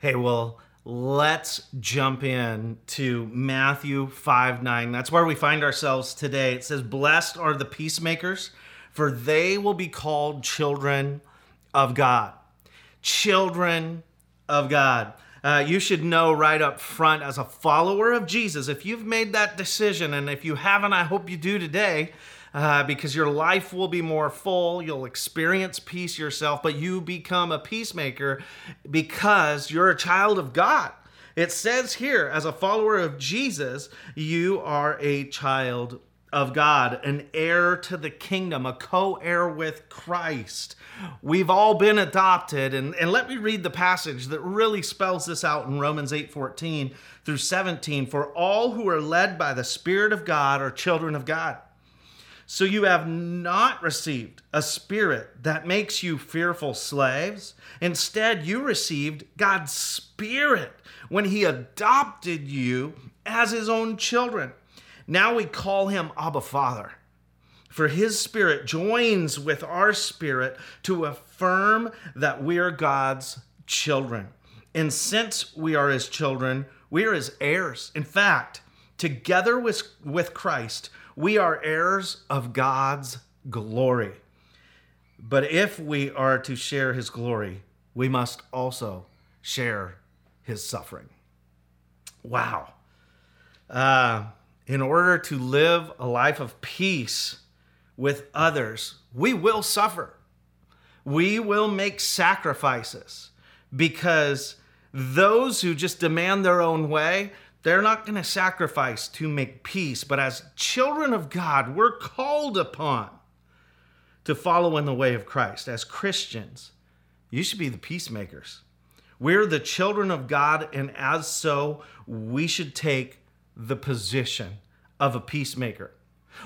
Hey, well, let's jump in to Matthew 5 9. That's where we find ourselves today. It says, Blessed are the peacemakers, for they will be called children of God. Children of God. Uh, you should know right up front as a follower of Jesus, if you've made that decision, and if you haven't, I hope you do today, uh, because your life will be more full. You'll experience peace yourself, but you become a peacemaker because you're a child of God. It says here, as a follower of Jesus, you are a child of God, an heir to the kingdom, a co heir with Christ. We've all been adopted. And, and let me read the passage that really spells this out in Romans 8 14 through 17. For all who are led by the Spirit of God are children of God. So you have not received a spirit that makes you fearful slaves. Instead, you received God's Spirit when He adopted you as His own children. Now we call Him Abba Father. For His Spirit joins with our spirit to affirm that we are God's children. And since we are His children, we are His heirs. In fact, together with, with Christ, we are heirs of God's glory. But if we are to share his glory, we must also share his suffering. Wow. Uh, in order to live a life of peace with others, we will suffer. We will make sacrifices because those who just demand their own way, they're not going to sacrifice to make peace, but as children of God, we're called upon to follow in the way of Christ. As Christians, you should be the peacemakers. We're the children of God, and as so, we should take the position of a peacemaker.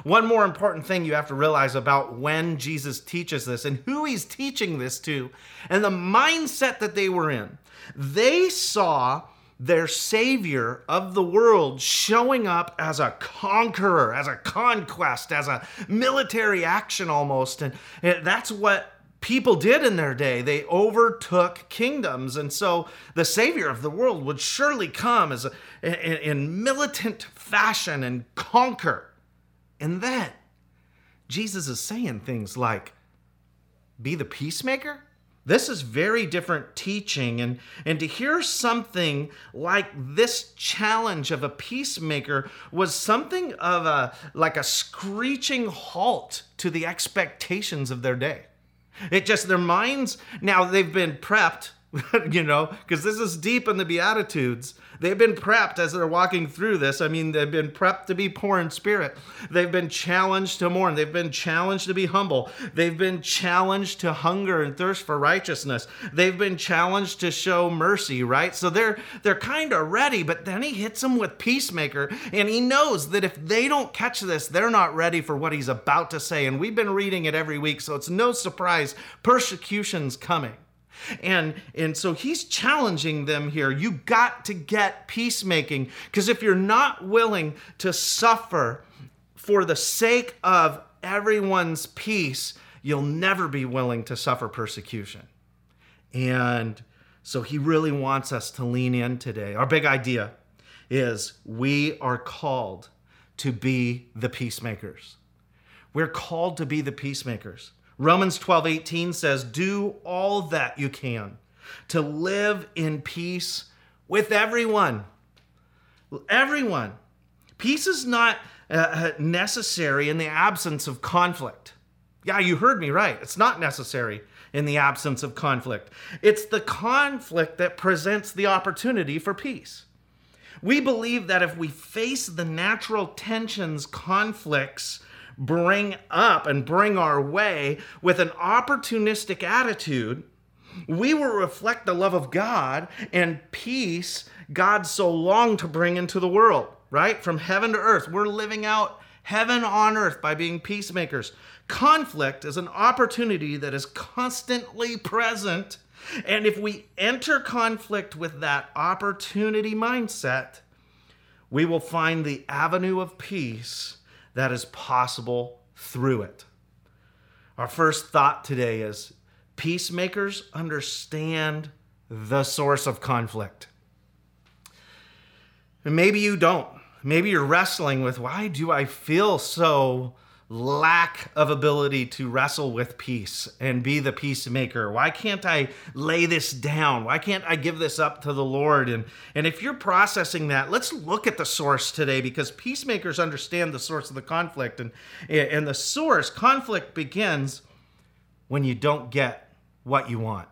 One more important thing you have to realize about when Jesus teaches this and who he's teaching this to, and the mindset that they were in. They saw their savior of the world showing up as a conqueror, as a conquest, as a military action almost. And that's what people did in their day. They overtook kingdoms. And so the savior of the world would surely come as a, in, in militant fashion and conquer. And then Jesus is saying things like, be the peacemaker? This is very different teaching. And, and to hear something like this challenge of a peacemaker was something of a like a screeching halt to the expectations of their day. It just their minds now they've been prepped you know, because this is deep in the Beatitudes. They've been prepped as they're walking through this. I mean, they've been prepped to be poor in spirit. They've been challenged to mourn. They've been challenged to be humble. They've been challenged to hunger and thirst for righteousness. They've been challenged to show mercy, right? So they're they're kind of ready, but then he hits them with peacemaker, and he knows that if they don't catch this, they're not ready for what he's about to say. And we've been reading it every week, so it's no surprise persecution's coming. And and so he's challenging them here. You got to get peacemaking because if you're not willing to suffer for the sake of everyone's peace, you'll never be willing to suffer persecution. And so he really wants us to lean in today. Our big idea is we are called to be the peacemakers. We're called to be the peacemakers. Romans 12 18 says, Do all that you can to live in peace with everyone. Everyone. Peace is not uh, uh, necessary in the absence of conflict. Yeah, you heard me right. It's not necessary in the absence of conflict. It's the conflict that presents the opportunity for peace. We believe that if we face the natural tensions, conflicts, bring up and bring our way with an opportunistic attitude, we will reflect the love of God and peace God so longed to bring into the world, right? From heaven to earth. We're living out heaven on earth by being peacemakers. Conflict is an opportunity that is constantly present. And if we enter conflict with that opportunity mindset, we will find the avenue of peace that is possible through it. Our first thought today is peacemakers understand the source of conflict. And maybe you don't. Maybe you're wrestling with why do I feel so lack of ability to wrestle with peace and be the peacemaker? Why can't I lay this down? Why can't I give this up to the Lord? And, and if you're processing that, let's look at the source today because peacemakers understand the source of the conflict. And, and the source, conflict begins when you don't get what you want.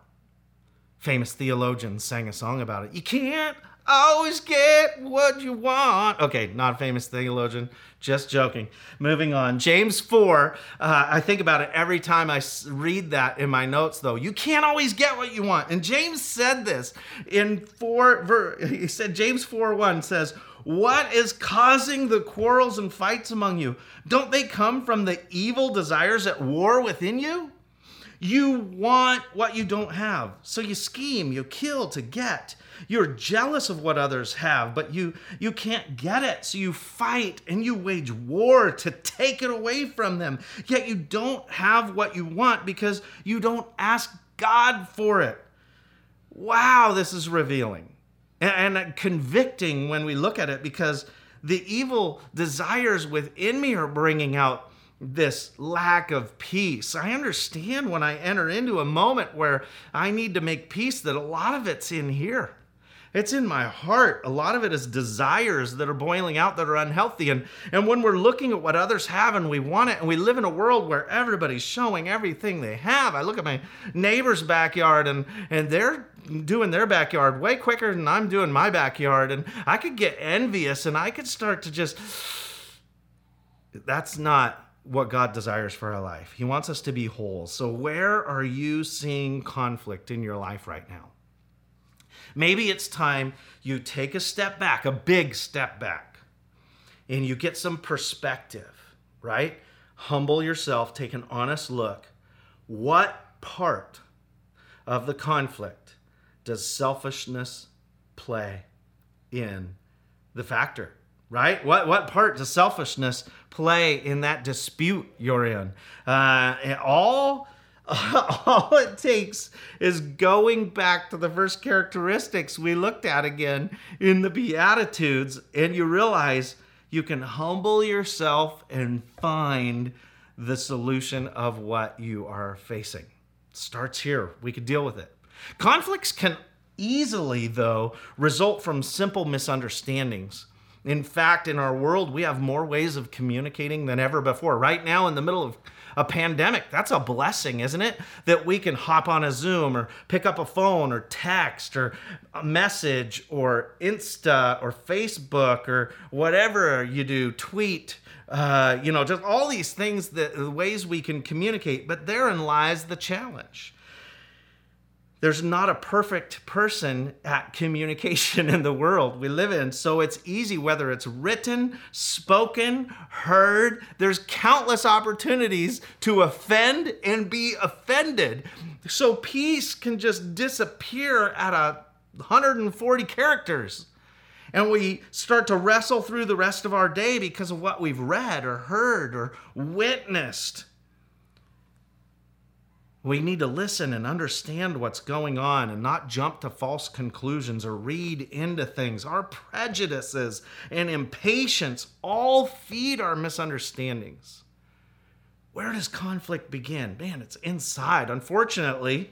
Famous theologians sang a song about it. You can't always get what you want. Okay, not famous theologian, just joking. Moving on. James 4, uh, I think about it every time I read that in my notes, though. You can't always get what you want. And James said this in 4, he said, James 4 1 says, What is causing the quarrels and fights among you? Don't they come from the evil desires at war within you? You want what you don't have. So you scheme, you kill to get. You're jealous of what others have, but you you can't get it. So you fight and you wage war to take it away from them. Yet you don't have what you want because you don't ask God for it. Wow, this is revealing and, and convicting when we look at it because the evil desires within me are bringing out this lack of peace. I understand when I enter into a moment where I need to make peace that a lot of it's in here. It's in my heart. A lot of it is desires that are boiling out that are unhealthy. And, and when we're looking at what others have and we want it, and we live in a world where everybody's showing everything they have. I look at my neighbor's backyard and, and they're doing their backyard way quicker than I'm doing my backyard. And I could get envious and I could start to just. That's not what God desires for our life. He wants us to be whole. So, where are you seeing conflict in your life right now? Maybe it's time you take a step back, a big step back, and you get some perspective, right? Humble yourself, take an honest look. What part of the conflict does selfishness play in the factor? Right? What what part does selfishness play in that dispute you're in? Uh, all all it takes is going back to the first characteristics we looked at again in the Beatitudes, and you realize you can humble yourself and find the solution of what you are facing. It starts here. We could deal with it. Conflicts can easily, though, result from simple misunderstandings. In fact, in our world, we have more ways of communicating than ever before. Right now, in the middle of a pandemic. That's a blessing, isn't it? That we can hop on a Zoom or pick up a phone or text or a message or Insta or Facebook or whatever you do, tweet. Uh, you know, just all these things that the ways we can communicate, but therein lies the challenge there's not a perfect person at communication in the world we live in. So it's easy, whether it's written, spoken, heard, there's countless opportunities to offend and be offended. So peace can just disappear at a 140 characters. And we start to wrestle through the rest of our day because of what we've read or heard or witnessed. We need to listen and understand what's going on and not jump to false conclusions or read into things. Our prejudices and impatience all feed our misunderstandings. Where does conflict begin? Man, it's inside. Unfortunately,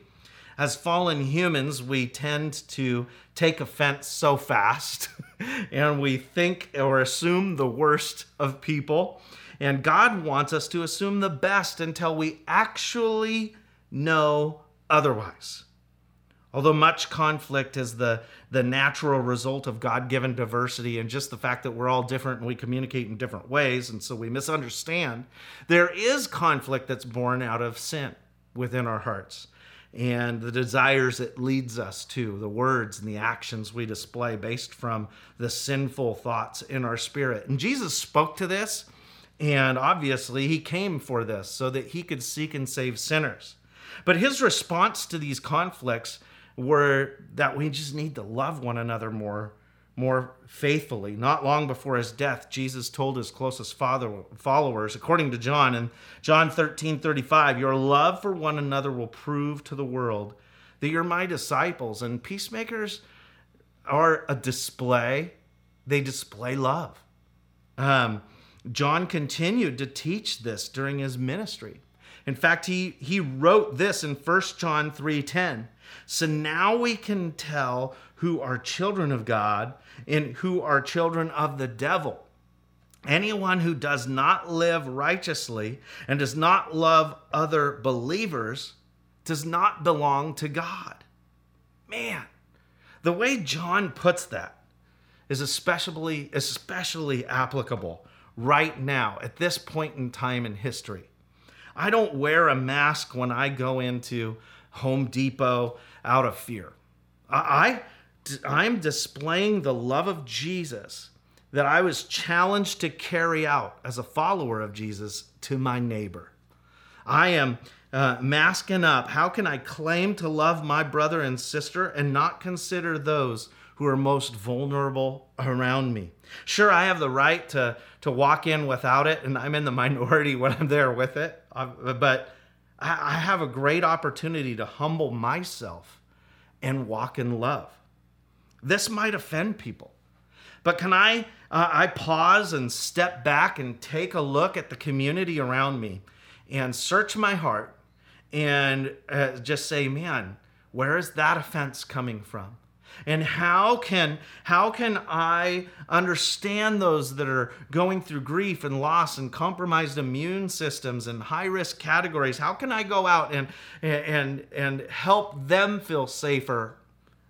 as fallen humans, we tend to take offense so fast and we think or assume the worst of people. And God wants us to assume the best until we actually know otherwise. Although much conflict is the, the natural result of God given diversity and just the fact that we're all different and we communicate in different ways, and so we misunderstand, there is conflict that's born out of sin within our hearts and the desires it leads us to, the words and the actions we display based from the sinful thoughts in our spirit. And Jesus spoke to this, and obviously, he came for this so that he could seek and save sinners. But his response to these conflicts were that we just need to love one another more more faithfully. Not long before his death, Jesus told his closest father, followers, according to John in John 13 35, Your love for one another will prove to the world that you're my disciples. And peacemakers are a display, they display love. Um, John continued to teach this during his ministry. In fact, he, he wrote this in 1 John 3:10. So now we can tell who are children of God and who are children of the devil. Anyone who does not live righteously and does not love other believers does not belong to God. Man, the way John puts that is especially especially applicable right now at this point in time in history. I don't wear a mask when I go into Home Depot out of fear. I, I I'm displaying the love of Jesus that I was challenged to carry out as a follower of Jesus to my neighbor. I am uh, masking up. How can I claim to love my brother and sister and not consider those who are most vulnerable around me? Sure, I have the right to, to walk in without it, and I'm in the minority when I'm there with it, uh, but I, I have a great opportunity to humble myself and walk in love. This might offend people. But can I uh, I pause and step back and take a look at the community around me and search my heart and uh, just say, man, where is that offense coming from? And how can how can I understand those that are going through grief and loss and compromised immune systems and high risk categories? How can I go out and and and help them feel safer?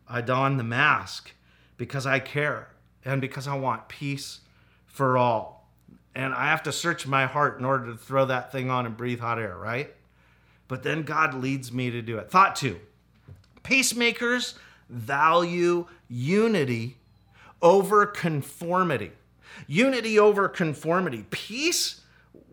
I don the mask because I care and because I want peace for all. And I have to search my heart in order to throw that thing on and breathe hot air, right? But then God leads me to do it. Thought two peacemakers value unity over conformity. Unity over conformity. Peace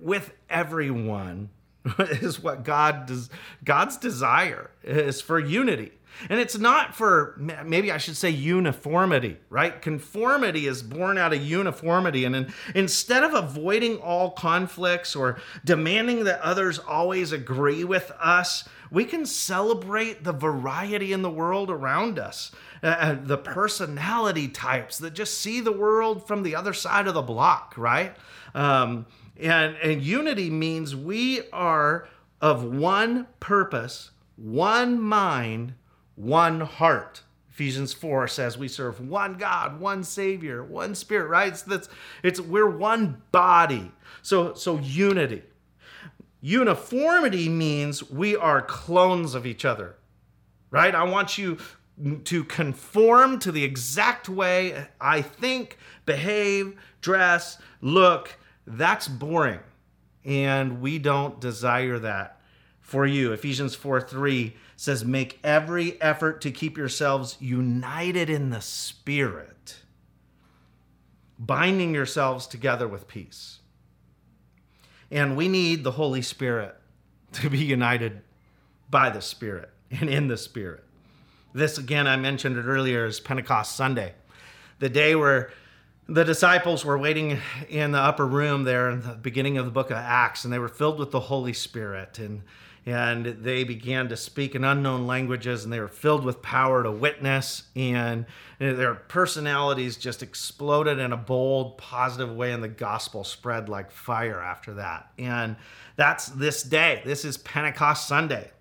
with everyone is what God does. God's desire is for unity. And it's not for, maybe I should say uniformity, right? Conformity is born out of uniformity. And in, instead of avoiding all conflicts or demanding that others always agree with us, we can celebrate the variety in the world around us, uh, uh the personality types that just see the world from the other side of the block, right? Um, and, and unity means we are of one purpose, one mind, one heart. Ephesians 4 says we serve one God, one Savior, one Spirit, right? It's, that's, it's we're one body. So, so unity. Uniformity means we are clones of each other, right? I want you to conform to the exact way I think, behave, dress, look. That's boring. And we don't desire that for you. Ephesians 4 3 says, Make every effort to keep yourselves united in the Spirit, binding yourselves together with peace. And we need the Holy Spirit to be united by the Spirit and in the Spirit. This, again, I mentioned it earlier, is Pentecost Sunday, the day where the disciples were waiting in the upper room there in the beginning of the book of Acts, and they were filled with the Holy Spirit. And and they began to speak in unknown languages and they were filled with power to witness. And their personalities just exploded in a bold positive way and the gospel spread like fire after that. And that's this day. This is pentecost sunday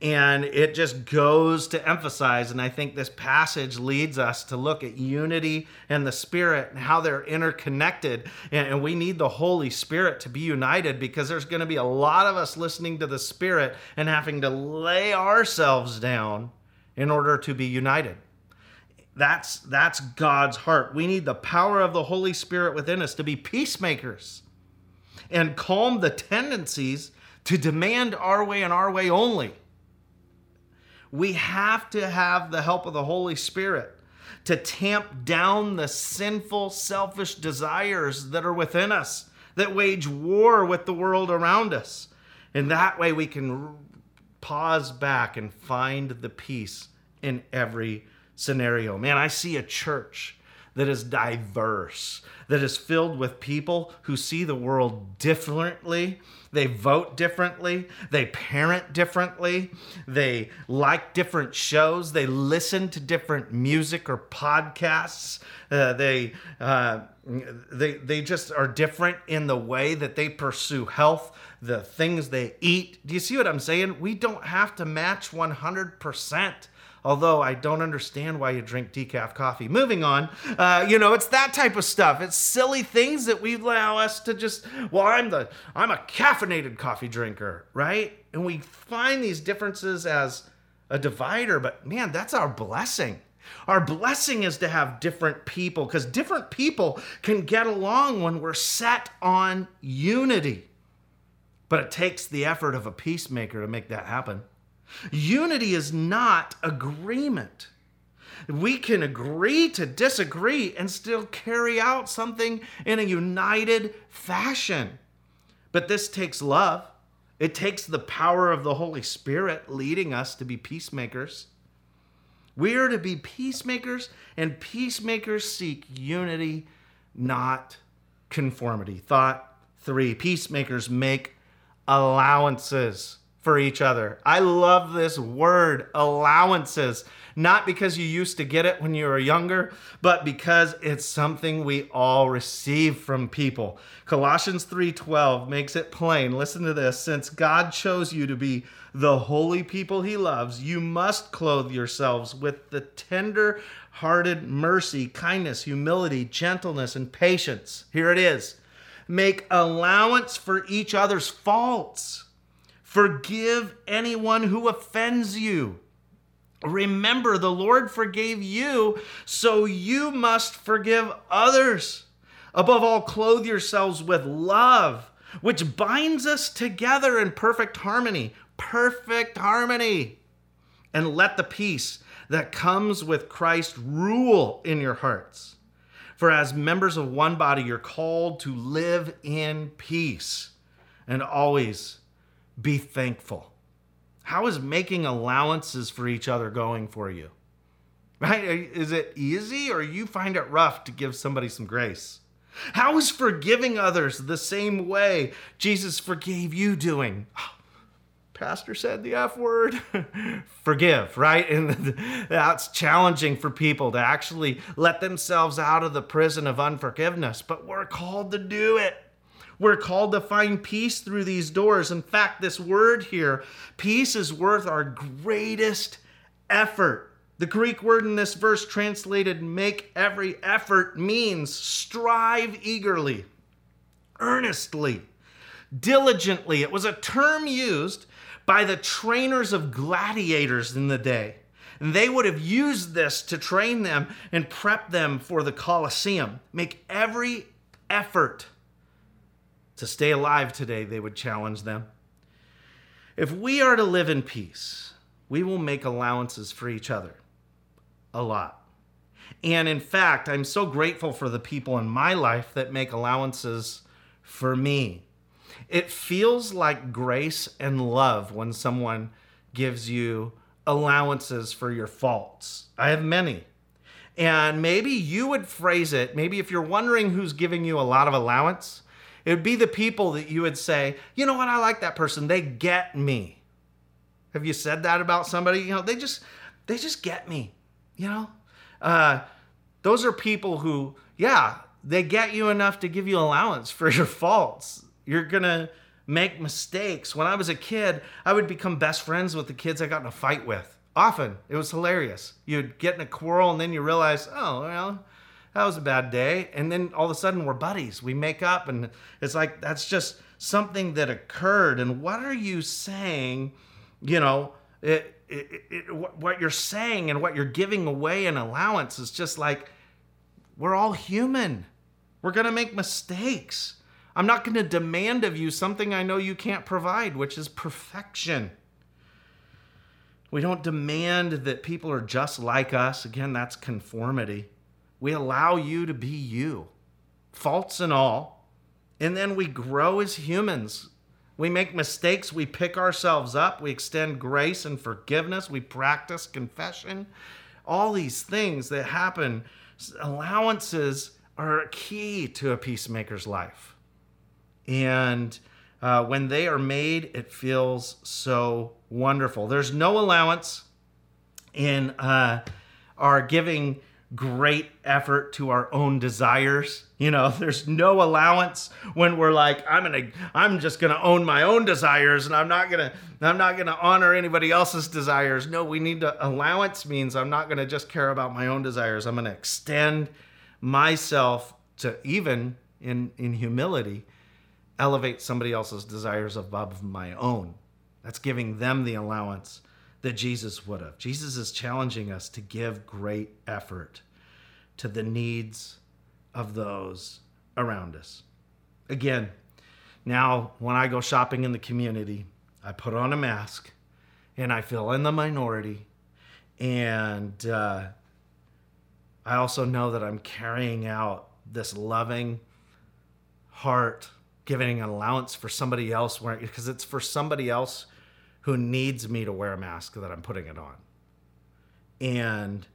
and it just goes to emphasize, and I think this passage leads us to look at unity and the Spirit and how they're interconnected. And, we need the Holy Spirit to be united because there's going to be a lot of us listening to the Spirit and having to lay ourselves down in order to be united. That's, that's God's heart. We need the power of the Holy Spirit within us to be peacemakers and calm the tendencies to demand our way and our way only we have to have the help of the Holy Spirit to tamp down the sinful, selfish desires that are within us, that wage war with the world around us. And that way we can pause back and find the peace in every scenario. Man, I see a church that is diverse, that is filled with people who see the world differently. They vote differently. They parent differently. They like different shows. They listen to different music or podcasts. Uh, they, uh, they, they just are different in the way that they pursue health, the things they eat. Do you see what I'm saying? We don't have to match 100%. Although I don't understand why you drink decaf coffee. Moving on, uh, you know, it's that type of stuff. It's silly things that we allow us to just. Well, I'm the I'm a caffeinated coffee drinker, right? And we find these differences as a divider, but man, that's our blessing. Our blessing is to have different people because different people can get along when we're set on unity. But it takes the effort of a peacemaker to make that happen. Unity is not agreement. We can agree to disagree and still carry out something in a united fashion. But this takes love. It takes the power of the Holy Spirit leading us to be peacemakers. We are to be peacemakers, and peacemakers seek unity, not conformity. Thought three peacemakers make allowances for each other. I love this word, allowances. Not because you used to get it when you were younger, but because it's something we all receive from people. Colossians 3:12 makes it plain. Listen to this, since God chose you to be the holy people he loves, you must clothe yourselves with the tender hearted mercy, kindness, humility, gentleness, and patience. Here it is. Make allowance for each other's faults Forgive anyone who offends you. Remember, the Lord forgave you, so you must forgive others. Above all, clothe yourselves with love, which binds us together in perfect harmony. Perfect harmony. And let the peace that comes with Christ rule in your hearts. For as members of one body, you're called to live in peace and always be thankful. How is making allowances for each other going for you? Right? Is it easy or you find it rough to give somebody some grace? How is forgiving others the same way Jesus forgave you doing? Pastor said the F word. Forgive, right? And that's challenging for people to actually let themselves out of the prison of unforgiveness, but we're called to do it. We're called to find peace through these doors. In fact, this word here, peace, is worth our greatest effort. The Greek word in this verse translated make every effort means strive eagerly, earnestly, diligently. It was a term used by the trainers of gladiators in the day. And they would have used this to train them and prep them for the Colosseum. Make every effort to stay alive today, they would challenge them. If we are to live in peace, we will make allowances for each other. A lot. And in fact, I'm so grateful for the people in my life that make allowances for me. It feels like grace and love when someone gives you allowances for your faults. I have many. And maybe you would phrase it, maybe if you're wondering who's giving you a lot of allowance, it would be the people that you would say, you know what, I like that person. They get me. Have you said that about somebody? You know, they just they just get me. You know, uh, those are people who, yeah, they get you enough to give you allowance for your faults. You're gonna make mistakes. When I was a kid, I would become best friends with the kids I got in a fight with. Often, it was hilarious. You'd get in a quarrel and then you realize, oh, well, that was a bad day. And then all of a sudden we're buddies. We make up and it's like that's just something that occurred. And what are you saying? You know, it, it, it, what you're saying and what you're giving away in allowance is just like we're all human. We're going to make mistakes. I'm not going to demand of you something I know you can't provide, which is perfection. We don't demand that people are just like us. Again, that's conformity. We allow you to be you, faults and all. And then we grow as humans. We make mistakes. We pick ourselves up. We extend grace and forgiveness. We practice confession. all these things that happen. Allowances are key to a peacemaker's life. And uh, when they are made, it feels so wonderful. There's no allowance in uh, our giving great effort to our own desires. You know, there's no allowance when we're like, I'm gonna, I'm just gonna own my own desires, and I'm not gonna, I'm not gonna honor anybody else's desires. No, we need to. Allowance means I'm not gonna just care about my own desires. I'm gonna extend myself to even in in humility, elevate somebody else's desires above my own. That's giving them the allowance that Jesus would have. Jesus is challenging us to give great effort to the needs of those around us. Again, now when I go shopping in the community, I put on a mask and I feel in the minority. And uh, I also know that I'm carrying out this loving heart, giving an allowance for somebody else, because it's for somebody else who needs me to wear a mask that I'm putting it on. And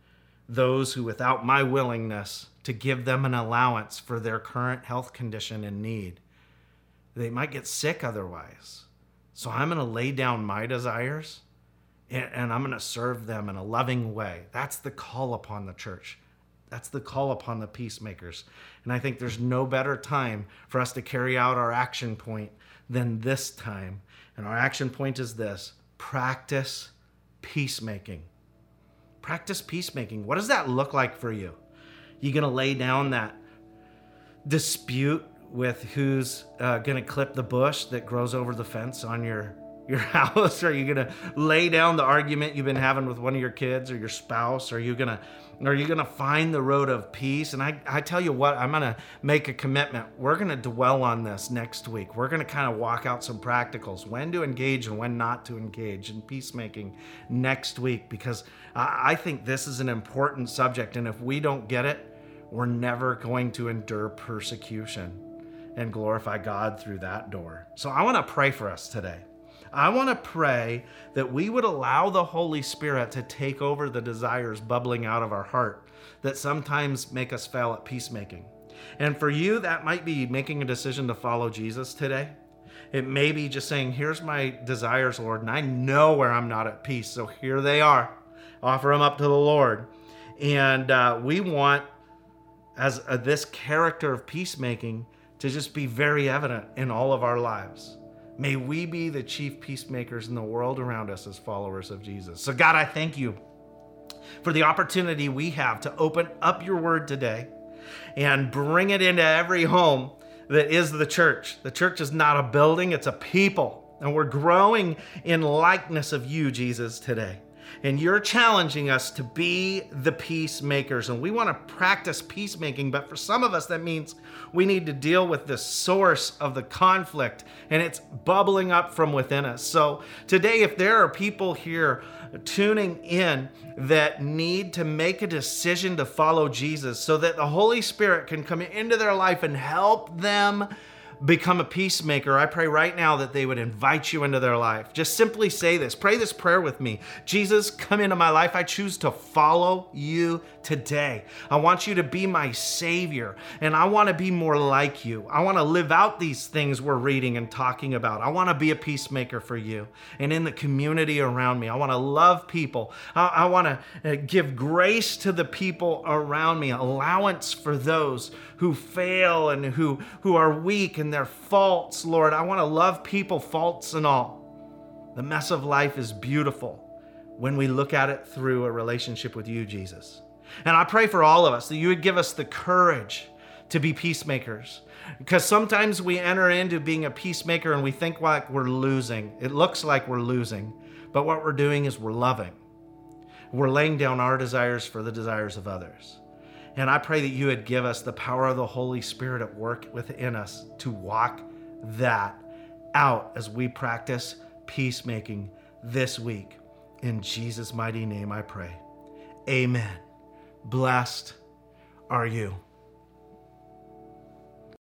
those who, without my willingness to give them an allowance for their current health condition and need, they might get sick otherwise. So I'm going to lay down my desires and, I'm going to serve them in a loving way. That's the call upon the church. That's the call upon the peacemakers. And I think there's no better time for us to carry out our action point than this time and our action point is this practice peacemaking. Practice peacemaking. What does that look like for you? You gonna lay down that dispute with who's uh, gonna clip the bush that grows over the fence on your your house? Are you gonna lay down the argument you've been having with one of your kids or your spouse? Are you gonna are you gonna find the road of peace? And I, I tell you what, I'm gonna make a commitment. We're gonna dwell on this next week. We're gonna kind of walk out some practicals, when to engage and when not to engage in peacemaking next week, because I, I think this is an important subject. And if we don't get it, we're never going to endure persecution and glorify God through that door. So I wanna pray for us today. I want to pray that we would allow the Holy Spirit to take over the desires bubbling out of our heart that sometimes make us fail at peacemaking. And for you, that might be making a decision to follow Jesus today. It may be just saying, Here's my desires, Lord, and I know where I'm not at peace. So here they are. Offer them up to the Lord. And uh, we want, as a, this character of peacemaking, to just be very evident in all of our lives. May we be the chief peacemakers in the world around us as followers of Jesus. So, God, I thank you for the opportunity we have to open up your word today and bring it into every home that is the church. The church is not a building, it's a people. And we're growing in likeness of you, Jesus, today. And you're challenging us to be the peacemakers. And we want to practice peacemaking, but for some of us, that means we need to deal with the source of the conflict, and it's bubbling up from within us. So today, if there are people here tuning in that need to make a decision to follow Jesus so that the Holy Spirit can come into their life and help them become a peacemaker, I pray right now that they would invite you into their life. Just simply say this. Pray this prayer with me. Jesus, come into my life. I choose to follow you today. I want you to be my Savior, and I want to be more like you. I want to live out these things we're reading and talking about. I want to be a peacemaker for you and in the community around me. I want to love people. I, I want to uh, give grace to the people around me, allowance for those who fail and who, who are weak and their faults, Lord. I want to love people, faults and all. The mess of life is beautiful when we look at it through a relationship with you, Jesus. And I pray for all of us that you would give us the courage to be peacemakers. Because sometimes we enter into being a peacemaker and we think like we're losing. It looks like we're losing. But what we're doing is we're loving. We're laying down our desires for the desires of others. And I pray that you would give us the power of the Holy Spirit at work within us to walk that out as we practice peacemaking this week. In Jesus' mighty name I pray. Amen. Blessed are you.